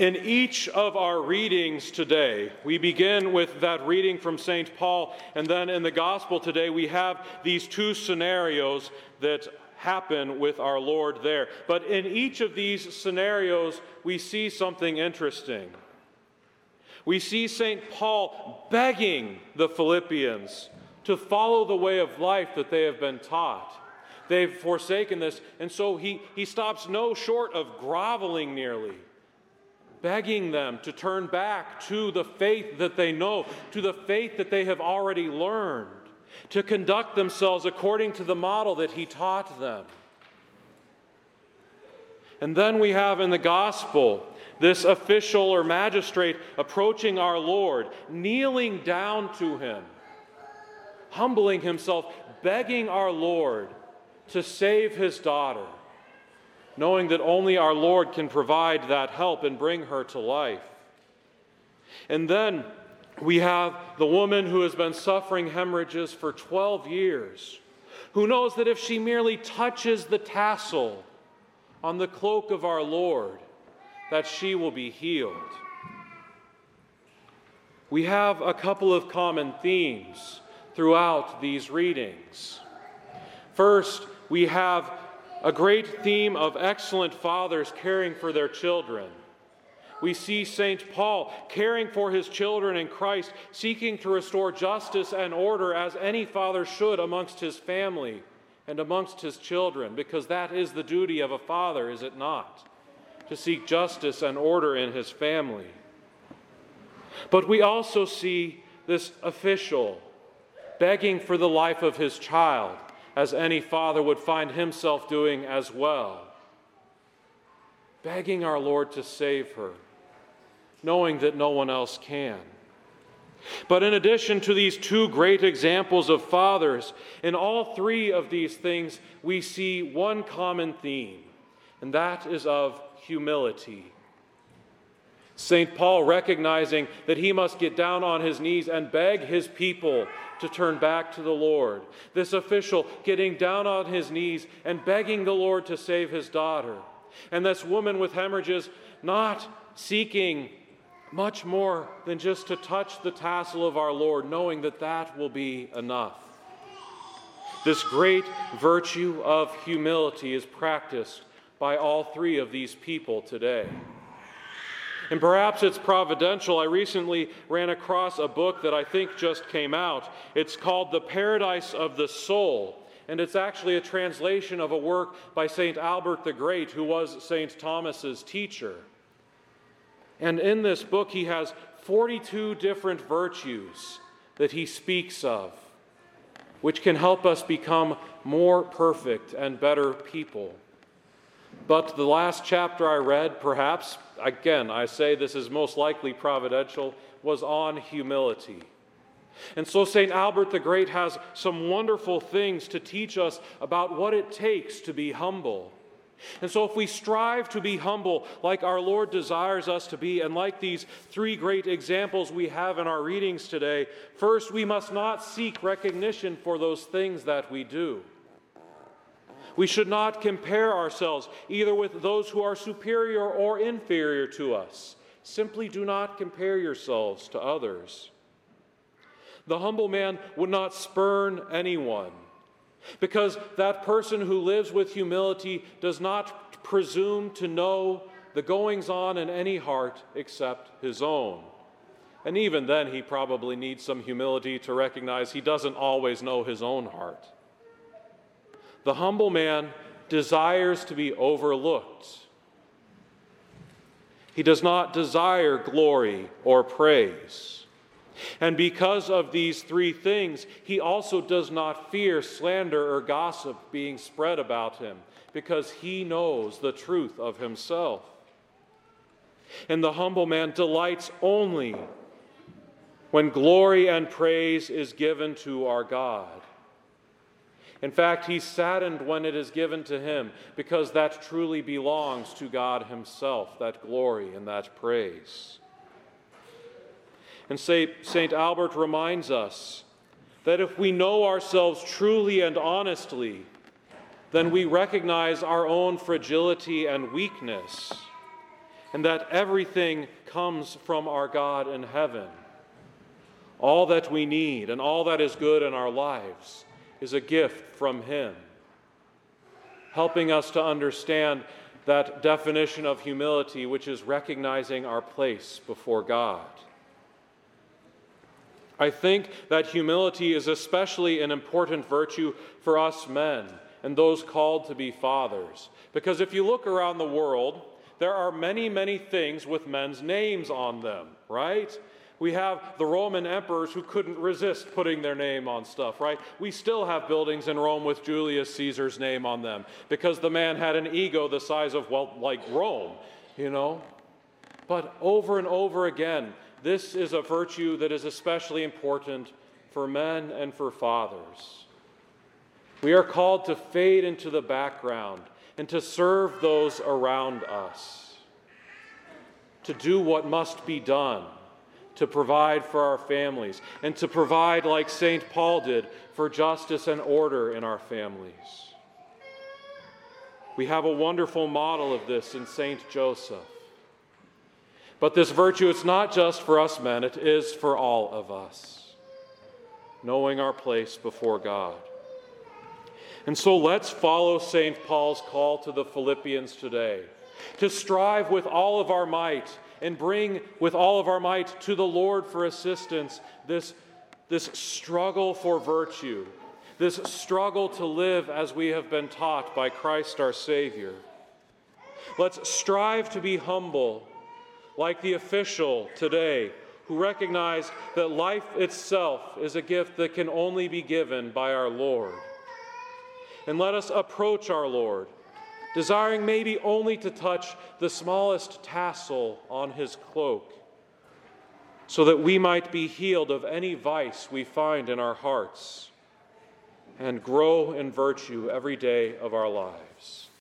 In each of our readings today, we begin with that reading from St. Paul, and then in the gospel today, we have these two scenarios that happen with our Lord there. But in each of these scenarios, we see something interesting. We see St. Paul begging the Philippians to follow the way of life that they have been taught. They've forsaken this, and so he, he stops no short of groveling nearly begging them to turn back to the faith that they know, to the faith that they have already learned, to conduct themselves according to the model that he taught them. And then we have in the gospel this official or magistrate approaching our Lord, kneeling down to him, humbling himself, begging our Lord to save his daughter knowing that only our Lord can provide that help and bring her to life. And then we have the woman who has been suffering hemorrhages for 12 years, who knows that if she merely touches the tassel on the cloak of our Lord, that she will be healed. We have a couple of common themes throughout these readings. First, we have a great theme of excellent fathers caring for their children. We see St. Paul caring for his children in Christ, seeking to restore justice and order as any father should amongst his family and amongst his children, because that is the duty of a father, is it not? To seek justice and order in his family. But we also see this official begging for the life of his child as any father would find himself doing as well, begging our Lord to save her, knowing that no one else can. But in addition to these two great examples of fathers, in all three of these things, we see one common theme, and that is of humility. St. Paul recognizing that he must get down on his knees and beg his people to turn back to the Lord. This official getting down on his knees and begging the Lord to save his daughter. And this woman with hemorrhages not seeking much more than just to touch the tassel of our Lord, knowing that that will be enough. This great virtue of humility is practiced by all three of these people today. And perhaps it's providential. I recently ran across a book that I think just came out. It's called The Paradise of the Soul. And it's actually a translation of a work by St. Albert the Great, who was St. Thomas's teacher. And in this book, he has 42 different virtues that he speaks of, which can help us become more perfect and better people. But the last chapter I read, perhaps, again, I say this is most likely providential, was on humility. And so St. Albert the Great has some wonderful things to teach us about what it takes to be humble. And so, if we strive to be humble like our Lord desires us to be, and like these three great examples we have in our readings today, first, we must not seek recognition for those things that we do. We should not compare ourselves either with those who are superior or inferior to us. Simply do not compare yourselves to others. The humble man would not spurn anyone because that person who lives with humility does not presume to know the goings on in any heart except his own. And even then, he probably needs some humility to recognize he doesn't always know his own heart. The humble man desires to be overlooked. He does not desire glory or praise. And because of these three things, he also does not fear slander or gossip being spread about him, because he knows the truth of himself. And the humble man delights only when glory and praise is given to our God. In fact, he's saddened when it is given to him because that truly belongs to God himself, that glory and that praise. And St. Albert reminds us that if we know ourselves truly and honestly, then we recognize our own fragility and weakness. and that everything comes from our God in heaven. All that we need and all that is good in our lives is a gift from Him, helping us to understand that definition of humility, which is recognizing our place before God. I think that humility is especially an important virtue for us men and those called to be fathers. Because if you look around the world, there are many, many things with men's names on them, right? We have the Roman emperors who couldn't resist putting their name on stuff, right? We still have buildings in Rome with Julius Caesar's name on them because the man had an ego the size of, well, like Rome, you know? But over and over again, this is a virtue that is especially important for men and for fathers. We are called to fade into the background and to serve those around us, to do what must be done, to provide for our families, and to provide, like St. Paul did, for justice and order in our families. We have a wonderful model of this in St. Joseph. But this virtue, it's not just for us men, it is for all of us, knowing our place before God. And so let's follow St. Paul's call to the Philippians today to strive with all of our might and bring with all of our might to the Lord for assistance this, this struggle for virtue, this struggle to live as we have been taught by Christ our Savior. Let's strive to be humble like the official today who recognized that life itself is a gift that can only be given by our Lord. And let us approach our Lord, desiring maybe only to touch the smallest tassel on his cloak, so that we might be healed of any vice we find in our hearts and grow in virtue every day of our lives.